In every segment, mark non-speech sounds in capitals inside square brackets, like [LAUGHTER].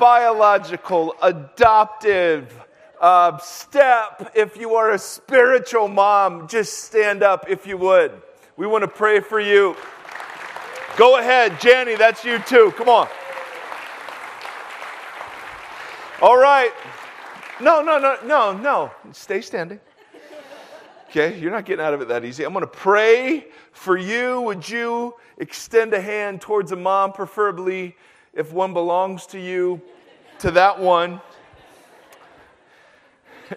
biological, adoptive uh, step. If you are a spiritual mom, just stand up if you would. We want to pray for you. Go ahead, Janny, that's you too. Come on. All right. No, no, no, no, no. Stay standing. Okay, you're not getting out of it that easy. I'm going to pray for you. Would you extend a hand towards a mom, preferably if one belongs to you, to that one? [LAUGHS]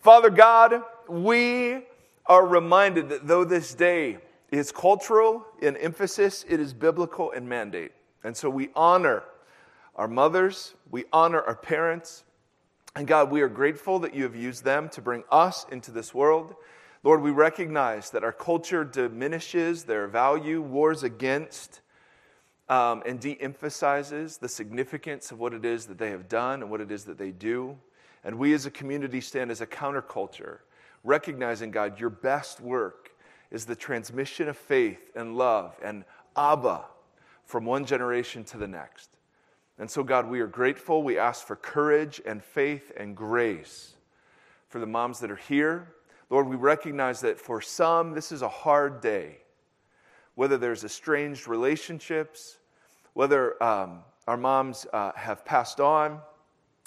Father God, we are reminded that though this day is cultural in emphasis, it is biblical in mandate. And so we honor our mothers, we honor our parents, and God, we are grateful that you have used them to bring us into this world. Lord, we recognize that our culture diminishes their value, wars against, um, and de emphasizes the significance of what it is that they have done and what it is that they do. And we as a community stand as a counterculture, recognizing, God, your best work is the transmission of faith and love and Abba from one generation to the next. And so, God, we are grateful. We ask for courage and faith and grace for the moms that are here. Lord, we recognize that for some, this is a hard day. Whether there's estranged relationships, whether um, our moms uh, have passed on,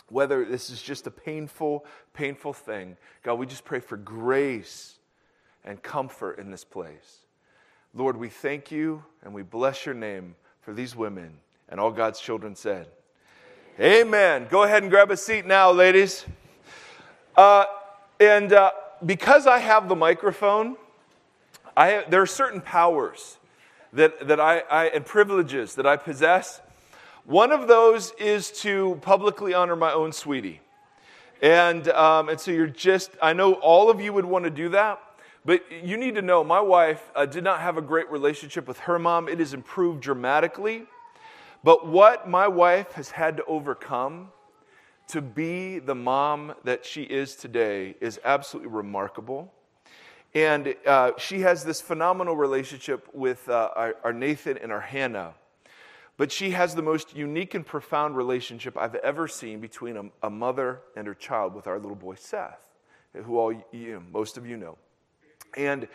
whether this is just a painful, painful thing. God, we just pray for grace and comfort in this place. Lord, we thank you and we bless your name for these women. And all God's children said, Amen. Go ahead and grab a seat now, ladies. Uh, and uh, because I have the microphone, I have, there are certain powers that, that I, I, and privileges that I possess. One of those is to publicly honor my own sweetie. And, um, and so you're just, I know all of you would want to do that, but you need to know my wife uh, did not have a great relationship with her mom. It has improved dramatically. But what my wife has had to overcome to be the mom that she is today is absolutely remarkable. And uh, she has this phenomenal relationship with uh, our, our, Nathan and our Hannah. But she has the most unique and profound relationship I've ever seen between a, a mother and her child with our little boy Seth, who all you most of you know. And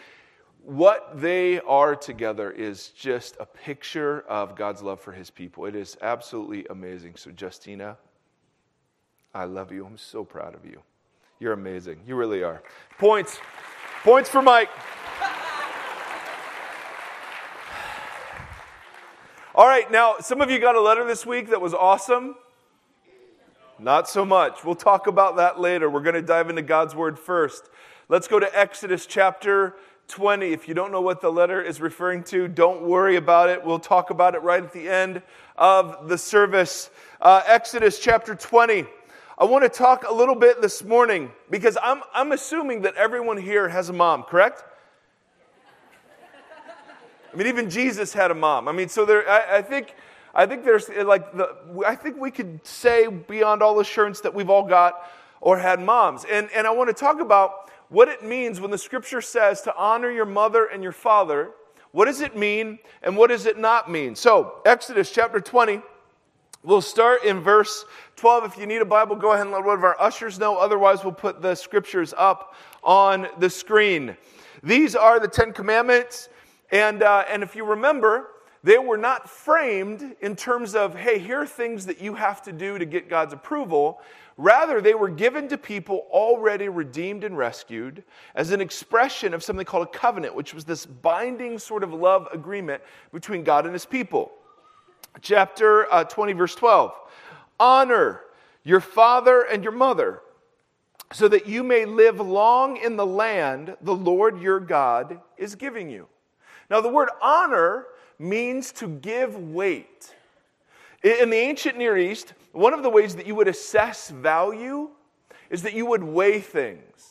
what they are together is just a picture of God's love for his people. It is absolutely amazing. So, Justina, I love you. I'm so proud of you. You're amazing. You really are. Points. Points for Mike. All right, now, some of you got a letter this week that was awesome. Not so much. We'll talk about that later. We're going to dive into God's word first. Let's go to Exodus chapter 20. If you don't know what the letter is referring to, don't worry about it. We'll talk about it right at the end of the service. Uh, Exodus chapter 20. I want to talk a little bit this morning because I'm, I'm assuming that everyone here has a mom, correct? I mean, even Jesus had a mom. I mean, so there, I, I think. I think there's like the, I think we could say beyond all assurance that we've all got or had moms. And, and I want to talk about what it means when the scripture says to honor your mother and your father. What does it mean and what does it not mean? So, Exodus chapter 20, we'll start in verse 12. If you need a Bible, go ahead and let one of our ushers know. Otherwise, we'll put the scriptures up on the screen. These are the Ten Commandments. And, uh, and if you remember, they were not framed in terms of, hey, here are things that you have to do to get God's approval. Rather, they were given to people already redeemed and rescued as an expression of something called a covenant, which was this binding sort of love agreement between God and his people. Chapter uh, 20, verse 12 Honor your father and your mother, so that you may live long in the land the Lord your God is giving you. Now, the word honor means to give weight. In the ancient Near East, one of the ways that you would assess value is that you would weigh things.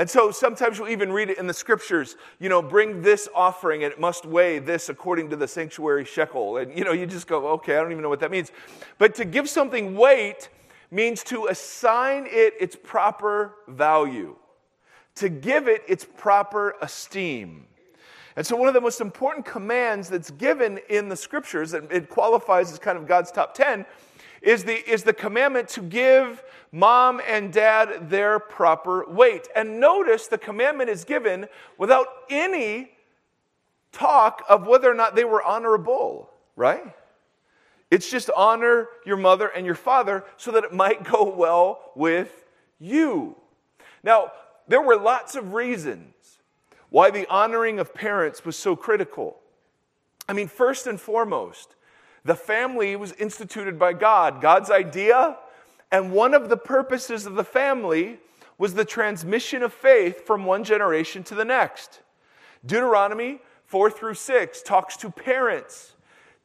And so sometimes you'll even read it in the scriptures, you know, bring this offering and it must weigh this according to the sanctuary shekel. And, you know, you just go, okay, I don't even know what that means. But to give something weight means to assign it its proper value, to give it its proper esteem. And so, one of the most important commands that's given in the scriptures, and it qualifies as kind of God's top 10, is the, is the commandment to give mom and dad their proper weight. And notice the commandment is given without any talk of whether or not they were honorable, right? It's just honor your mother and your father so that it might go well with you. Now, there were lots of reasons why the honoring of parents was so critical. I mean, first and foremost, the family was instituted by God, God's idea, and one of the purposes of the family was the transmission of faith from one generation to the next. Deuteronomy 4 through 6 talks to parents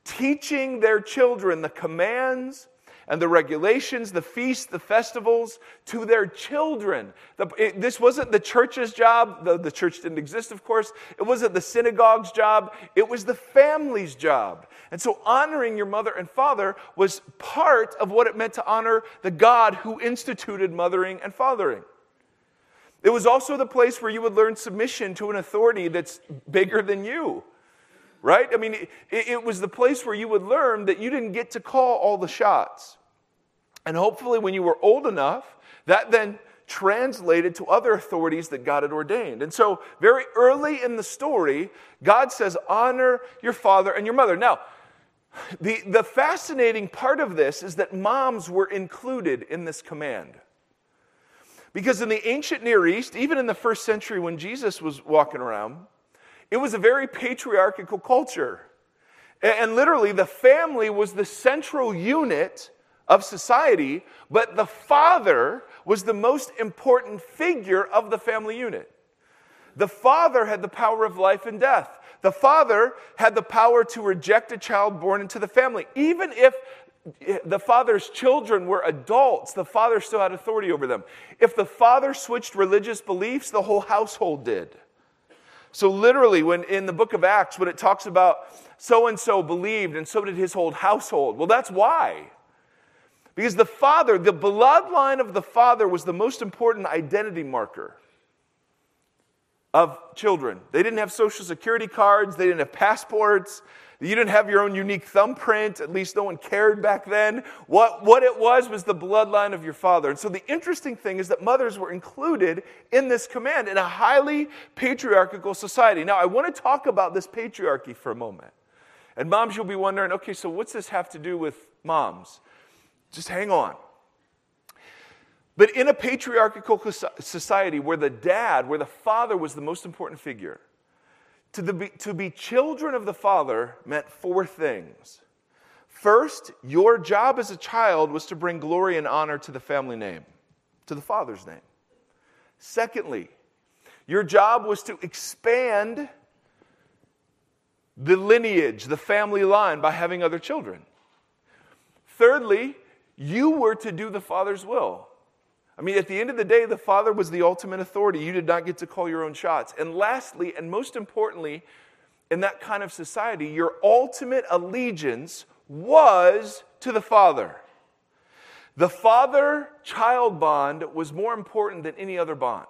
teaching their children the commands and the regulations, the feasts, the festivals to their children. The, it, this wasn't the church's job. The, the church didn't exist, of course. It wasn't the synagogue's job. It was the family's job. And so honoring your mother and father was part of what it meant to honor the God who instituted mothering and fathering. It was also the place where you would learn submission to an authority that's bigger than you right? I mean, it, it, was the place where you would learn that you didn't get to call all the shots. And hopefully, when you were old enough, that then translated to other authorities that God had ordained. And so, very early in the story, God says, Honor your father and your mother. Now, the, the fascinating part of this is that moms were included in this command. Because in the ancient Near East, even in the first century when Jesus was walking around, it was a very patriarchal culture. And literally, the family was the central unit of society, but the father was the most important figure of the family unit. The father had the power of life and death. The father had the power to reject a child born into the family. Even if the father's children were adults, the father still had authority over them. If the father switched religious beliefs, the whole household did. So, literally, when in the book of Acts, when it talks about so and so believed and so did his whole household, well, that's why. Because the father, the bloodline of the father, was the most important identity marker of children. They didn't have social security cards, they didn't have passports, you didn't have your own unique thumbprint, at least no one cared back then. What, what it was was the bloodline of your father. And so the interesting thing is that mothers were included in this command in a highly patriarchal society. Now, I want to talk about this patriarchy for a moment. And moms, you'll be wondering okay, so what's this have to do with moms? Just hang on. But in a patriarchal society where the dad, where the father was the most important figure, to, the, to be children of the Father meant four things. First, your job as a child was to bring glory and honor to the family name, to the Father's name. Secondly, your job was to expand the lineage, the family line, by having other children. Thirdly, you were to do the Father's will. I mean, at the end of the day, the Father was the ultimate authority. You did not get to call your own shots. And lastly, and most importantly, in that kind of society, your ultimate allegiance was to the Father. The father child bond was more important than any other bond.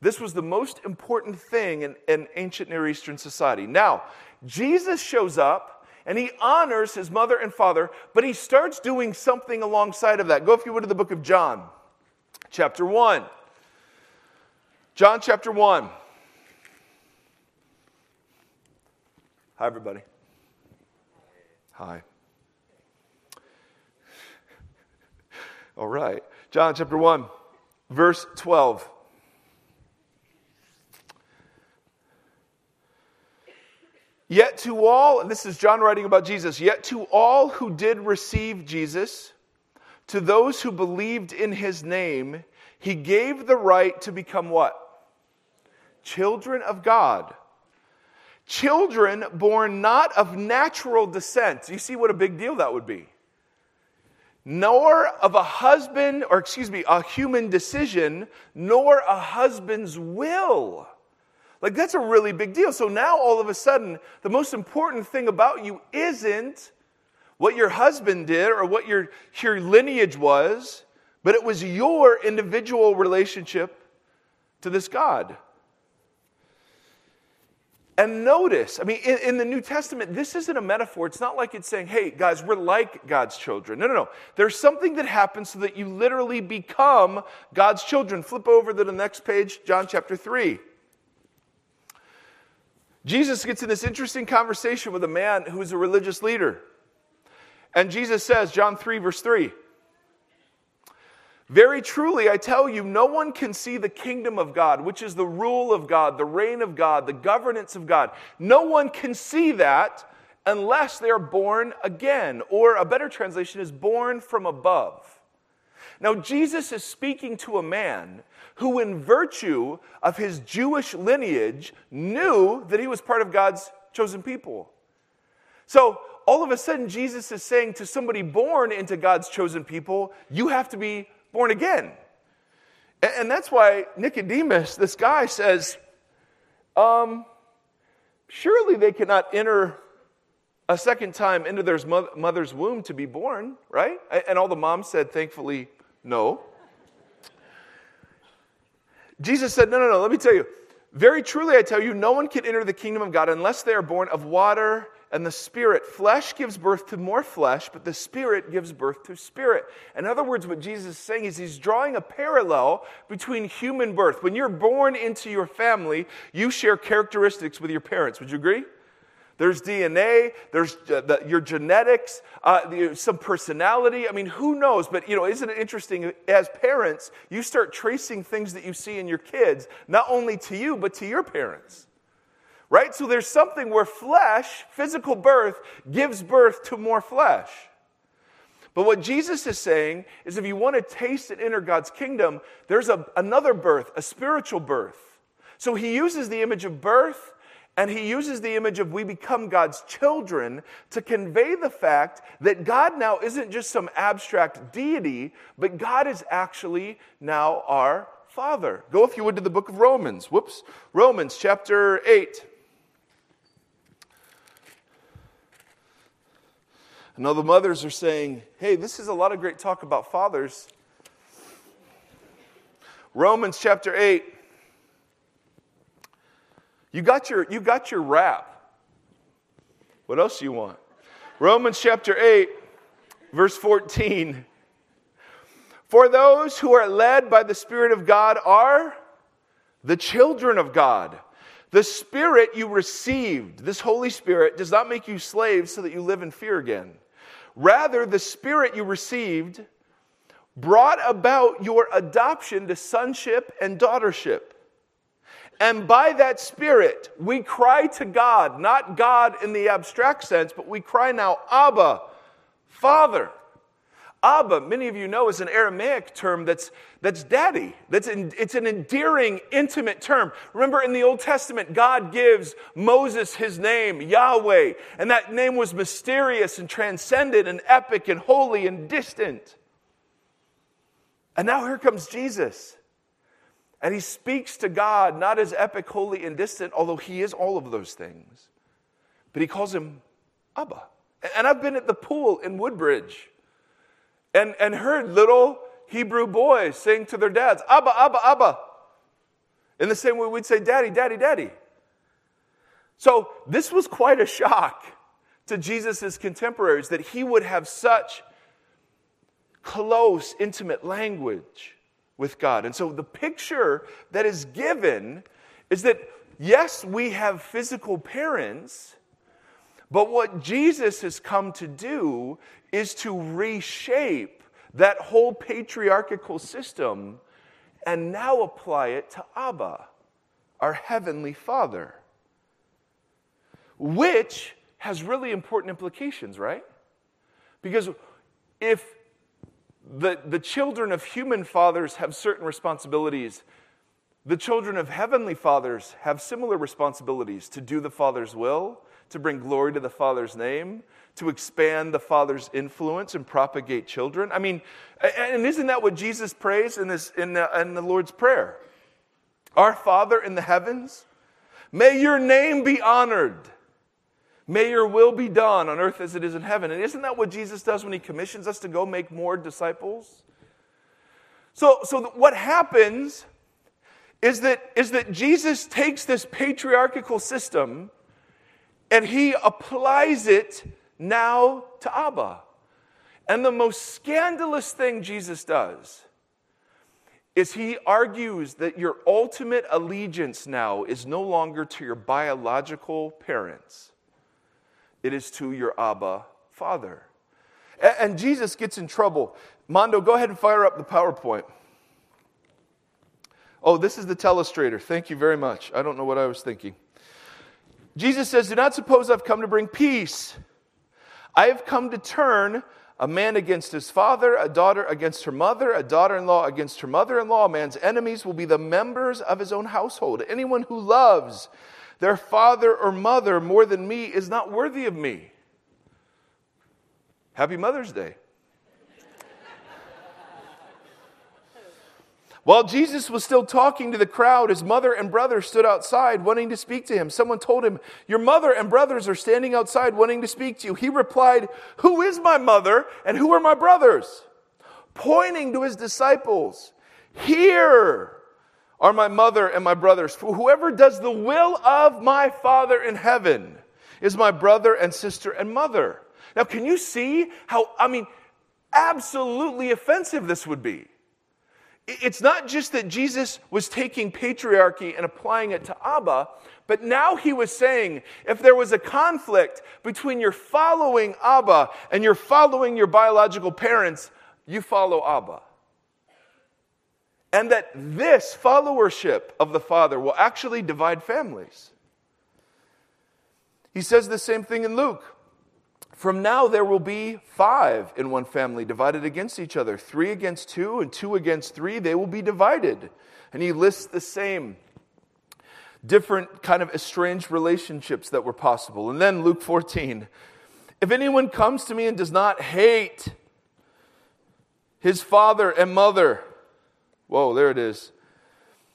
This was the most important thing in, in ancient Near Eastern society. Now, Jesus shows up and he honors his mother and father, but he starts doing something alongside of that. Go, if you would, to the book of John, chapter 1. John chapter 1. Hi, everybody. Hi. All right. John chapter 1, verse 12. Yet to all, and this is John writing about Jesus, yet to all who did receive Jesus, to those who believed in his name, he gave the right to become what? Children of God. Children born not of natural descent. You see what a big deal that would be. Nor of a husband, or excuse me, a human decision, nor a husband's will like, that's a really big deal. So now all of a sudden, the most important thing about you isn't what your husband did or what your, your lineage was, but it was your individual relationship to this God. And notice, I mean, in, in, the New Testament, this isn't a metaphor. It's not like it's saying, hey, guys, we're like God's children. No, no, no. There's something that happens so that you literally become God's children. Flip over to the next page, John chapter 3. Jesus gets in this interesting conversation with a man who's a religious leader. And Jesus says, John 3, verse 3, very truly, I tell you, no one can see the kingdom of God, which is the rule of God, the reign of God, the governance of God. No one can see that unless they are born again, or a better translation is born from above. Now, Jesus is speaking to a man who, in virtue of his Jewish lineage, knew that he was part of God's chosen people. So, all of a sudden, Jesus is saying to somebody born into God's chosen people, you have to be born again. And that's why Nicodemus, this guy, says, um, surely they cannot enter a second time into their mother's womb to be born, right? And all the moms said, thankfully, no. Jesus said, no, no, no, let me tell you. Very truly, I tell you, no one can enter the kingdom of God unless they are born of water and the Spirit. Flesh gives birth to more flesh, but the Spirit gives birth to spirit. In other words, what Jesus is saying is he's drawing a parallel between human birth. When you're born into your family, you share characteristics with your parents. Would you agree? There's DNA, there's uh, the, your genetics, uh, some personality. I mean, who knows? But, you know, isn't it interesting? As parents, you start tracing things that you see in your kids, not only to you, but to your parents right? So there's something where flesh, physical birth, gives birth to more flesh. But what Jesus is saying is if you want to taste and enter God's kingdom, there's a, another birth, a spiritual birth. So he uses the image of birth and he uses the image of we become God's children to convey the fact that God now isn't just some abstract deity, but God is actually now our Father. Go, if you would, to the book of Romans. Whoops. Romans chapter 8. And all the mothers are saying, hey, this is a lot of great talk about fathers. Romans chapter 8. You got your, you got your wrap. What else do you want? Romans chapter 8, verse 14. For those who are led by the Spirit of God are the children of God. The Spirit you received, this Holy Spirit, does not make you slaves so that you live in fear again. Rather, the Spirit you received brought about your adoption to sonship and daughtership. And by that Spirit, we cry to God, not God in the abstract sense, but we cry now, Abba, Father. Abba, many of you know, is an Aramaic term that's, that's daddy. That's in, it's an endearing, intimate term. Remember in the Old Testament, God gives Moses his name, Yahweh, and that name was mysterious and transcendent and epic and holy and distant. And now here comes Jesus. And he speaks to God not as epic, holy, and distant, although he is all of those things, but he calls him Abba. And I've been at the pool in Woodbridge and, and heard little Hebrew boys saying to their dads, Abba, Abba, Abba. In the same way we'd say, Daddy, Daddy, Daddy. So this was quite a shock to Jesus' contemporaries that he would have such close, intimate language with God. And so the picture that is given is that, yes, we have physical parents, but what Jesus has come to do is to reshape that whole patriarchal system and now apply it to Abba, our heavenly Father, which has really important implications, right? Because if the, the children of human fathers have certain responsibilities, the children of heavenly fathers have similar responsibilities to do the Father's will, to bring glory to the Father's name, to expand the Father's influence and propagate children. I mean, and isn't that what Jesus prays in, this, in, the, in the Lord's Prayer? Our Father in the heavens, may your name be honored. May your will be done on earth as it is in heaven. And isn't that what Jesus does when he commissions us to go make more disciples? So, so what happens is that, is that Jesus takes this patriarchal system and he applies it now to Abba. And the most scandalous thing Jesus does is he argues that your ultimate allegiance now is no longer to your biological parents, it is to your Abba Father. And Jesus gets in trouble. Mondo, go ahead and fire up the PowerPoint. Oh, this is the telestrator. Thank you very much. I don't know what I was thinking. Jesus says, Do not suppose I've come to bring peace. I have come to turn a man against his father, a daughter against her mother, a daughter in law against her mother in law. A man's enemies will be the members of his own household. Anyone who loves their father or mother more than me is not worthy of me. Happy Mother's Day. While Jesus was still talking to the crowd, his mother and brother stood outside wanting to speak to him. Someone told him, Your mother and brothers are standing outside wanting to speak to you. He replied, Who is my mother and who are my brothers? Pointing to his disciples, Here are my mother and my brothers. For whoever does the will of my Father in heaven is my brother and sister and mother. Now, can you see how, I mean, absolutely offensive this would be? it's not just that Jesus was taking patriarchy and applying it to Abba, but now he was saying if there was a conflict between your following Abba and your following your biological parents, you follow Abba. And that this followership of the Father will actually divide families. He says the same thing in Luke. From now, there will be five in one family divided against each other three against two, and two against three. They will be divided. And he lists the same different kind of estranged relationships that were possible. And then Luke 14 if anyone comes to me and does not hate his father and mother, whoa, there it is.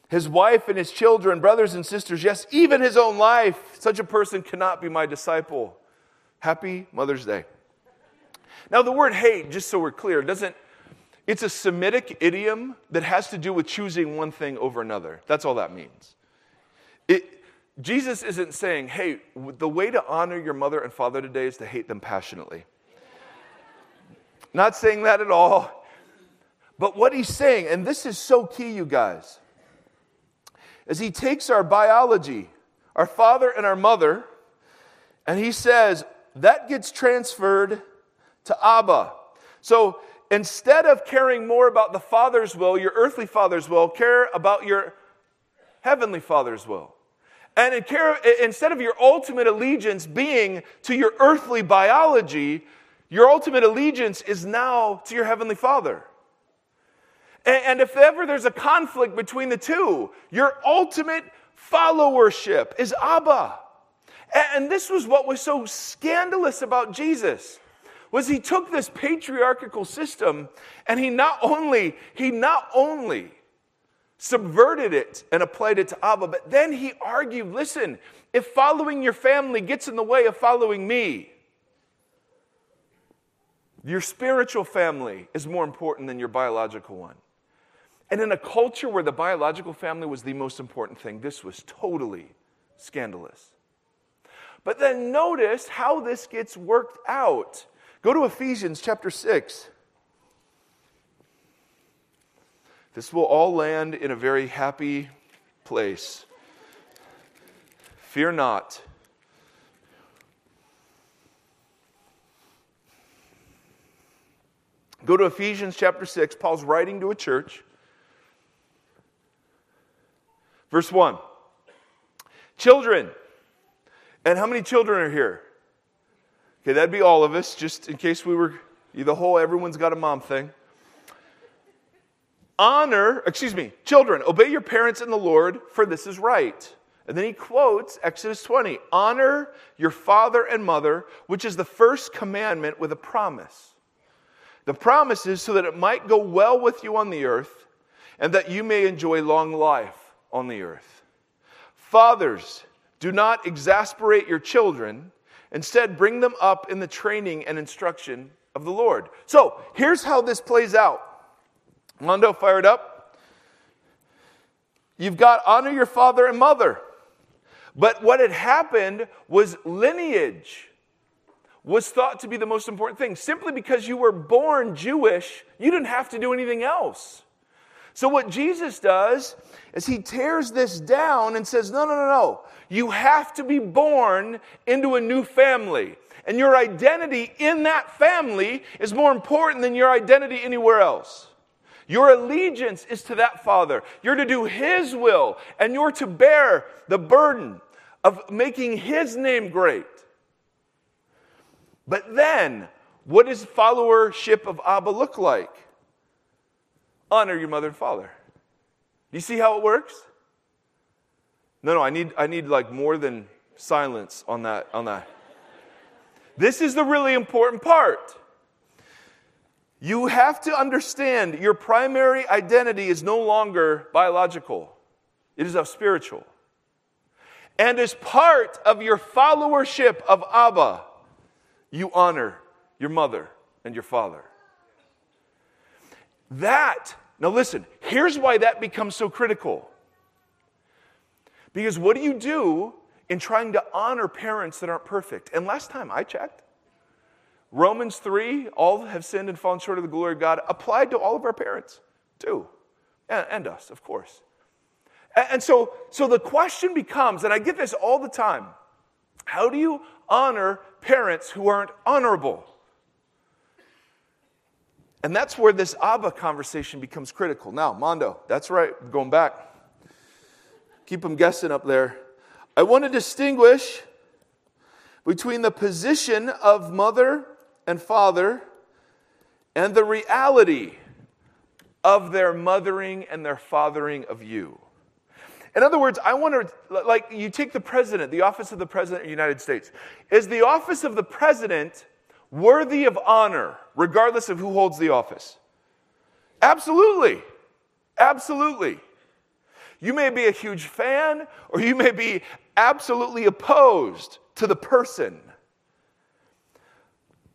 His wife and his children, brothers and sisters, yes, even his own life, such a person cannot be my disciple. Happy Mother's Day. Now, the word hate, just so we're clear, doesn't, it's a Semitic idiom that has to do with choosing one thing over another. That's all that means. It, Jesus isn't saying, hey, the way to honor your mother and father today is to hate them passionately. Not saying that at all. But what he's saying, and this is so key, you guys, is he takes our biology, our father and our mother, and he says, that gets transferred to Abba. So instead of caring more about the Father's will, your earthly Father's will, care about your heavenly Father's will. And in care, instead of your ultimate allegiance being to your earthly biology, your ultimate allegiance is now to your heavenly Father. And if ever there's a conflict between the two, your ultimate followership is Abba. And this was what was so scandalous about Jesus was he took this patriarchal system and he not only he not only subverted it and applied it to Abba, but then he argued, listen, if following your family gets in the way of following me, your spiritual family is more important than your biological one. And in a culture where the biological family was the most important thing, this was totally scandalous. But then notice how this gets worked out. Go to Ephesians chapter 6. This will all land in a very happy place. Fear not. Go to Ephesians chapter 6. Paul's writing to a church. Verse 1 Children, and how many children are here? Okay, that'd be all of us, just in case we were the whole everyone's got a mom thing. Honor, excuse me, children, obey your parents in the Lord, for this is right. And then he quotes Exodus 20 Honor your father and mother, which is the first commandment with a promise. The promise is so that it might go well with you on the earth and that you may enjoy long life on the earth. Fathers, do not exasperate your children. Instead, bring them up in the training and instruction of the Lord. So, here's how this plays out. Mondo, fired up. you've got honor your father and mother. But what had happened was lineage was thought to be the most important thing. Simply because you were born Jewish, you didn't have to do anything else. So, what Jesus does is he tears this down and says, No, no, no, no. You have to be born into a new family. And your identity in that family is more important than your identity anywhere else. Your allegiance is to that Father. You're to do His will, and you're to bear the burden of making His name great. But then, what does followership of Abba look like? Honor your mother and father. Do you see how it works? No, no, I need, I need like more than silence on that, on that. This is the really important part. You have to understand your primary identity is no longer biological, it is of spiritual. And as part of your followership of Abba, you honor your mother and your father. That, now listen, here's why that becomes so critical. Because what do you do in trying to honor parents that aren't perfect? And last time I checked, Romans 3, all have sinned and fallen short of the glory of God, applied to all of our parents, too. And, and us, of course. And, and so, so the question becomes, and I get this all the time how do you honor parents who aren't honorable? And that's where this Abba conversation becomes critical. Now, Mondo, that's right, going back. Keep them guessing up there. I want to distinguish between the position of mother and father and the reality of their mothering and their fathering of you. In other words, I want to, like, you take the president, the office of the president of the United States. Is the office of the president worthy of honor, regardless of who holds the office? Absolutely. Absolutely. You may be a huge fan, or you may be absolutely opposed to the person.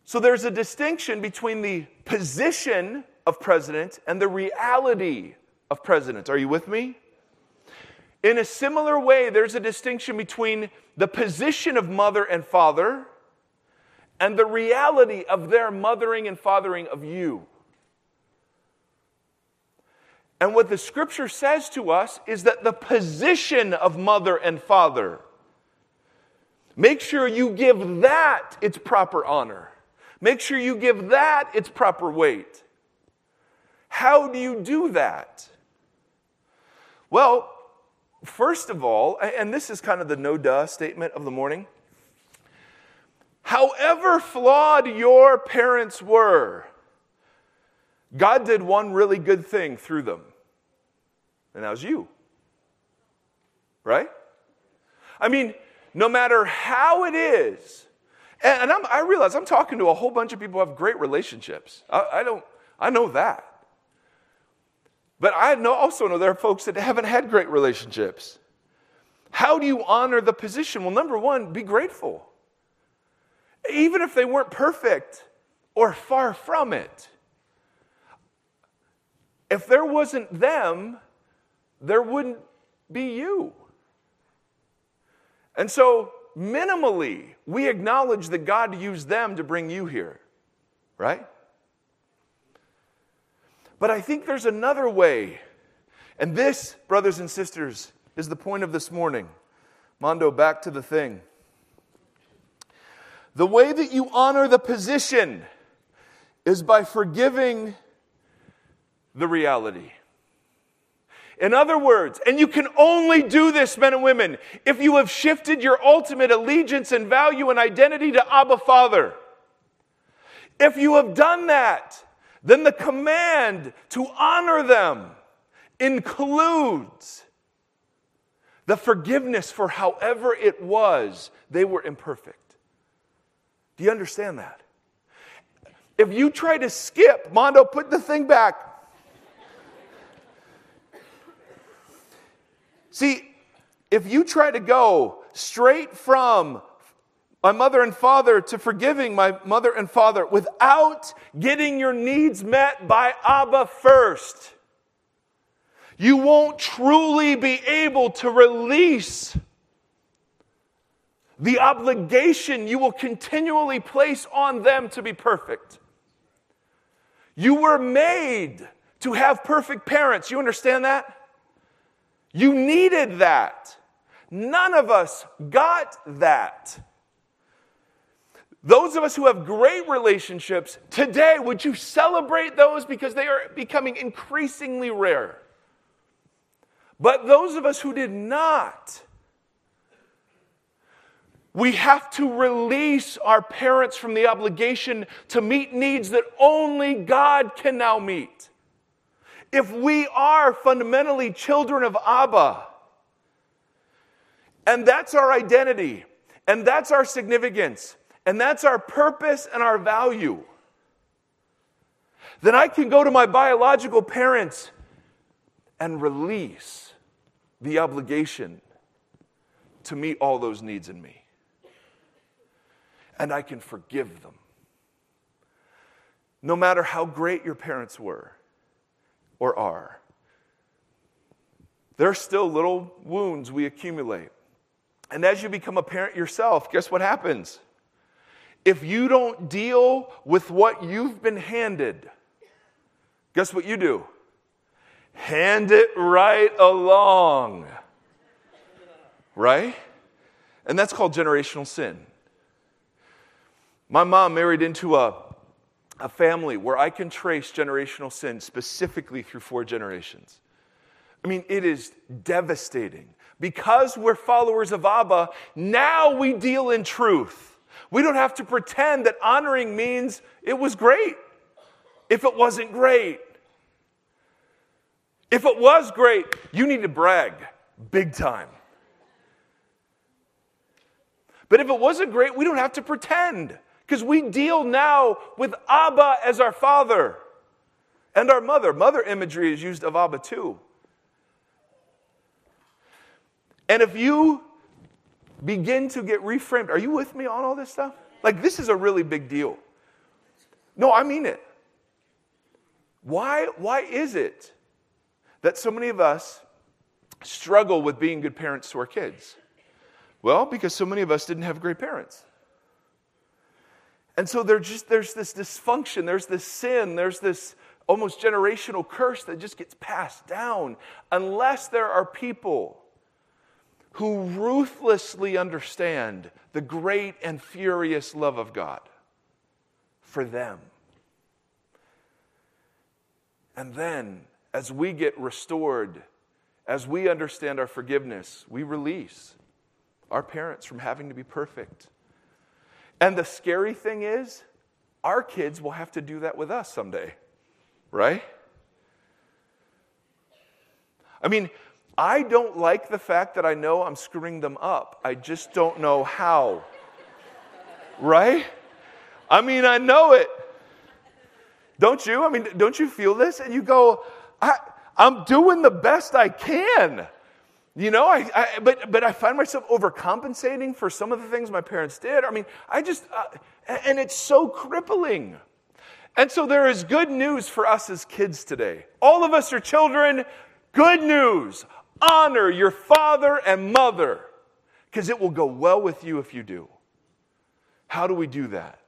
So there's a distinction between the position of president and the reality of president. Are you with me? In a similar way, there's a distinction between the position of mother and father and the reality of their mothering and fathering of you. And what the scripture says to us is that the position of mother and father, make sure you give that its proper honor. Make sure you give that its proper weight. How do you do that? Well, First of all, and this is kind of the no duh statement of the morning. However flawed your parents were, God did one really good thing through them, and that was you. Right? I mean, no matter how it is, and i realize I'm talking to a whole bunch of people who have great relationships. I, I don't, I know that. But I know, also know there are folks that haven't had great relationships. How do you honor the position? Well, number one, be grateful. Even if they weren't perfect or far from it. If there wasn't them, there wouldn't be you. And so, minimally, we acknowledge that God used them to bring you here, right? But I think there's another way. And this, brothers and sisters, is the point of this morning. Mondo, back to the thing. The way that you honor the position is by forgiving the reality. In other words, and you can only do this, men and women, if you have shifted your ultimate allegiance and value and identity to Abba Father. If you have done that, then the command to honor them includes the forgiveness for however it was they were imperfect. Do you understand that? If you try to skip, Mondo, put the thing back. See, if you try to go straight from my mother and father to forgiving my mother and father without getting your needs met by Abba first. You won't truly be able to release the obligation you will continually place on them to be perfect. You were made to have perfect parents. You understand that? You needed that. None of us got that. Those of us who have great relationships today, would you celebrate those because they are becoming increasingly rare? But those of us who did not, we have to release our parents from the obligation to meet needs that only God can now meet. If we are fundamentally children of Abba, and that's our identity, and that's our significance, and that's our purpose and our value, then I can go to my biological parents and release the obligation to meet all those needs in me. And I can forgive them. No matter how great your parents were or are, there are still little wounds we accumulate. And as you become a parent yourself, guess what happens? If you don't deal with what you've been handed, guess what you do? Hand it right along. Right? And that's called generational sin. My mom married into a, a family where I can trace generational sin specifically through four generations. I mean, it is devastating. Because we're followers of Abba, now we deal in truth. We don't have to pretend that honoring means it was great if it wasn't great. If it was great, you need to brag big time. But if it wasn't great, we don't have to pretend because we deal now with Abba as our father and our mother. Mother imagery is used of Abba too. And if you begin to get reframed, are you with me on all this stuff? Like, this is a really big deal. No, I mean it. Why, why is it that so many of us struggle with being good parents to our kids? Well, because so many of us didn't have great parents. And so there just, there's this dysfunction, there's this sin, there's this almost generational curse that just gets passed down unless there are people who ruthlessly understand the great and furious love of God for them. And then, as we get restored, as we understand our forgiveness, we release our parents from having to be perfect. And the scary thing is, our kids will have to do that with us someday, right? I mean, I don't like the fact that I know I'm screwing them up. I just don't know how. right? I mean, I know it. Don't you? I mean, don't you feel this? And you go, I, am doing the best I can. You know, I, I, but, but I find myself overcompensating for some of the things my parents did. I mean, I just, uh, and it's so crippling. And so there is good news for us as kids today. All of us are children. Good news honor your father and mother because it will go well with you if you do. How do we do that?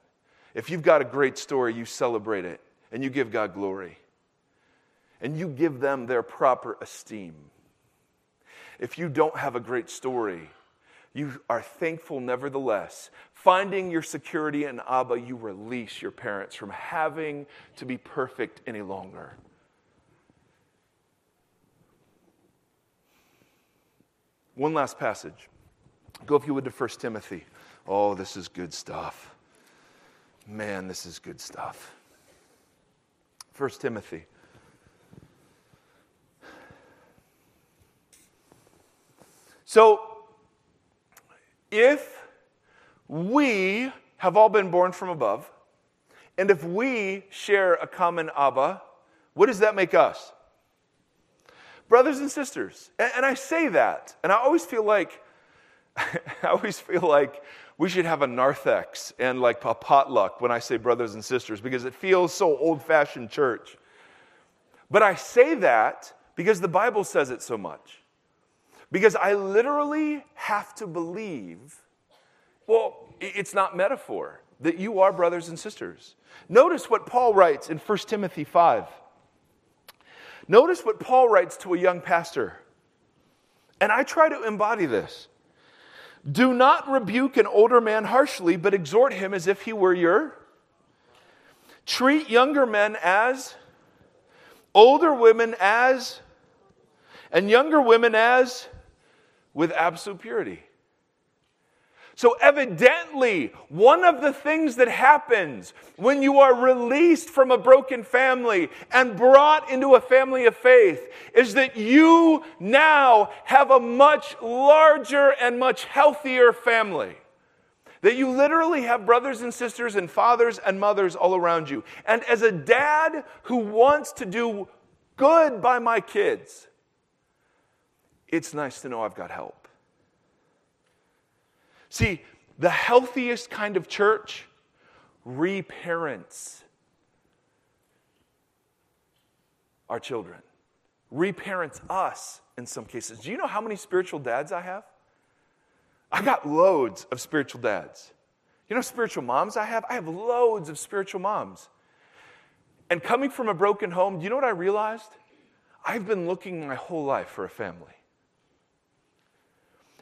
If you've got a great story, you celebrate it and you give God glory and you give them their proper esteem. If you don't have a great story, you are thankful nevertheless. Finding your security in Abba, you release your parents from having to be perfect any longer. One last passage. Go, if you would, to 1 Timothy. Oh, this is good stuff. Man, this is good stuff. 1 Timothy. So, if we have all been born from above, and if we share a common Abba, what does that make us? brothers and sisters. And, I say that, and I always feel like, [LAUGHS] I always feel like we should have a narthex and like a potluck when I say brothers and sisters because it feels so old fashioned church. But I say that Because the Bible says it so much. Because I literally have to believe, well, it's not metaphor, that you are brothers and sisters. Notice what Paul writes in 1 Timothy 5. Notice what Paul writes to a young pastor. And I try to embody this. Do not rebuke an older man harshly, but exhort him as if he were your. Treat younger men as, older women as, and younger women as with absolute purity. So, evidently, one of the things that happens when you are released from a broken family and brought into a family of faith is that you now have a much larger and much healthier family. That you literally have brothers and sisters and fathers and mothers all around you. And as a dad who wants to do good by my kids, it's nice to know I've got help. See, the healthiest kind of church reparents our children, reparents us in some cases. Do you know how many spiritual dads I have? I got loads of spiritual dads. You know spiritual moms I have? I have loads of spiritual moms. And coming from a broken home, do you know what I realized? I've been looking my whole life for a family.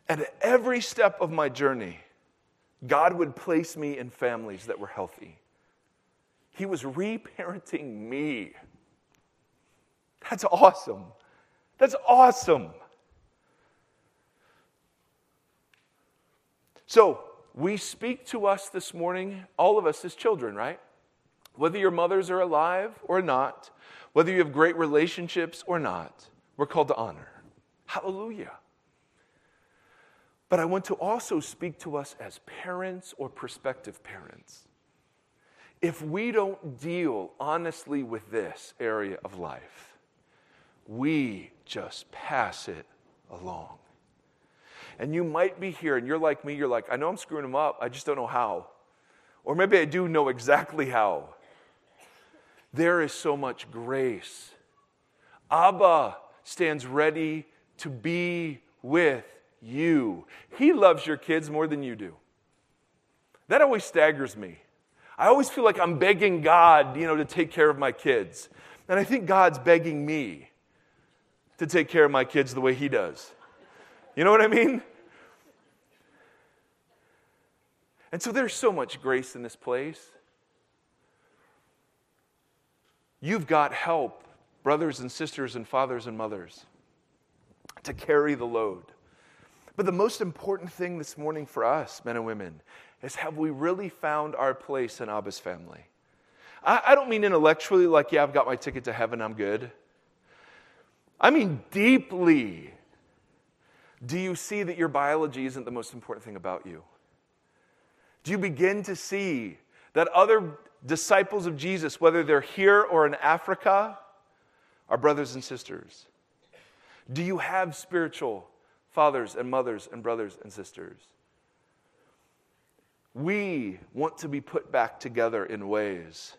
At every step of my journey, God would place me in families that were healthy. He was reparenting me. That's awesome. That's awesome. So, we speak to us this morning, all of us as children, right? Whether your mothers are alive or not, whether you have great relationships or not, we're called to honor. Hallelujah. But I want to also speak to us as parents or prospective parents. If we don't deal honestly with this area of life, we just pass it along. And you might be here and you're like me, you're like, I know I'm screwing them up, I just don't know how. Or maybe I do know exactly how. There is so much grace. Abba stands ready to be with you. He loves your kids more than you do. That always staggers me. I always feel like I'm begging God, you know, to take care of my kids. And I think God's begging me to take care of my kids the way He does. You know what I mean? And so there's so much grace in this place. You've got help, brothers and sisters and fathers and mothers, to carry the load. But the most important thing this morning for us, men and women, is have we really found our place in Abba's family? I, I don't mean intellectually, like, yeah, I've got my ticket to heaven, I'm good. I mean deeply. Do you see that your biology isn't the most important thing about you? Do you begin to see that other disciples of Jesus, whether they're here or in Africa, are brothers and sisters? Do you have spiritual fathers and mothers and brothers and sisters. We want to be put back together in ways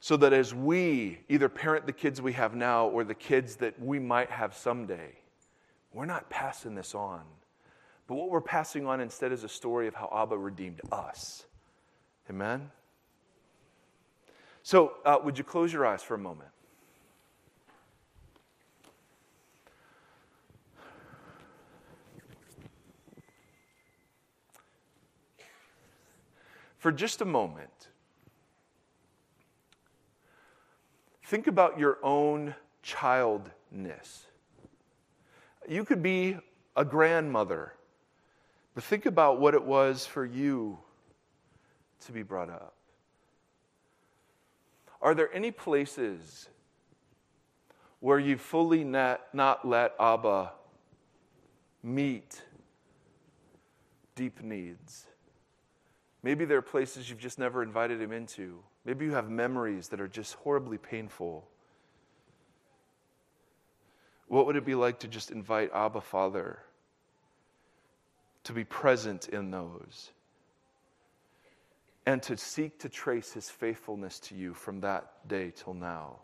so that as we either parent the kids we have now or the kids that we might have someday, we're not passing this on. But what we're passing on instead is a story of how Abba redeemed us. Amen? So, uh, would you close your eyes for a moment? For just a moment, think about your own childness. You could be a grandmother, but think about what it was for you to be brought up. Are there any places where you fully not, not let Abba meet deep needs? Maybe there are places you've just never invited him into. Maybe you have memories that are just horribly painful. What would it be like to just invite Abba Father to be present in those and to seek to trace his faithfulness to you from that day till now?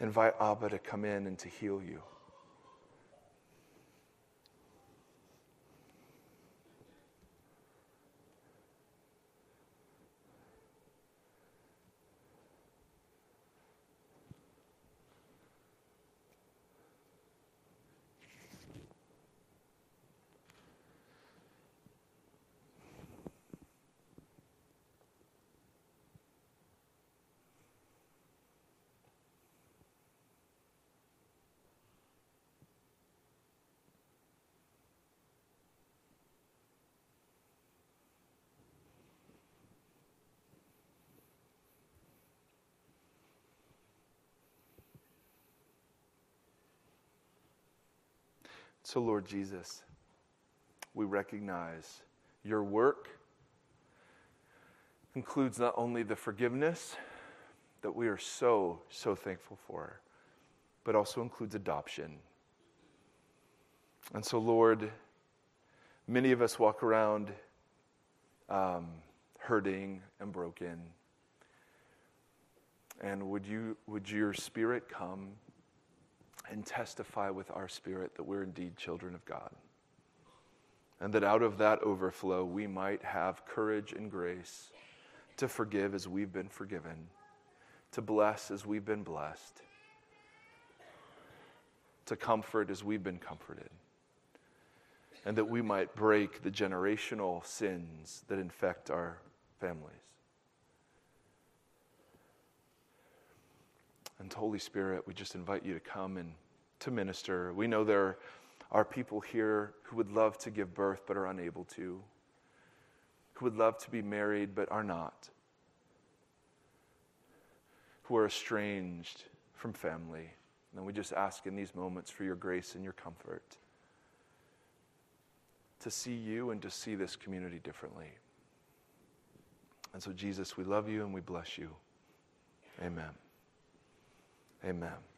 Invite Abba to come in and to heal you. So, Lord Jesus, we recognize your work includes not only the forgiveness that we are so, so thankful for, but also includes adoption. And so, Lord, many of us walk around um, hurting and broken. And would, you, would your spirit come and testify with our spirit that we're indeed children of God. And that out of that overflow, we might have courage and grace to forgive as we've been forgiven, to bless as we've been blessed, to comfort as we've been comforted, and that we might break the generational sins that infect our families. And Holy Spirit, we just invite you to come and to minister. We know there are people here who would love to give birth but are unable to, who would love to be married but are not, who are estranged from family. And we just ask in these moments for your grace and your comfort to see you and to see this community differently. And so, Jesus, we love you and we bless you. Amen. Amen.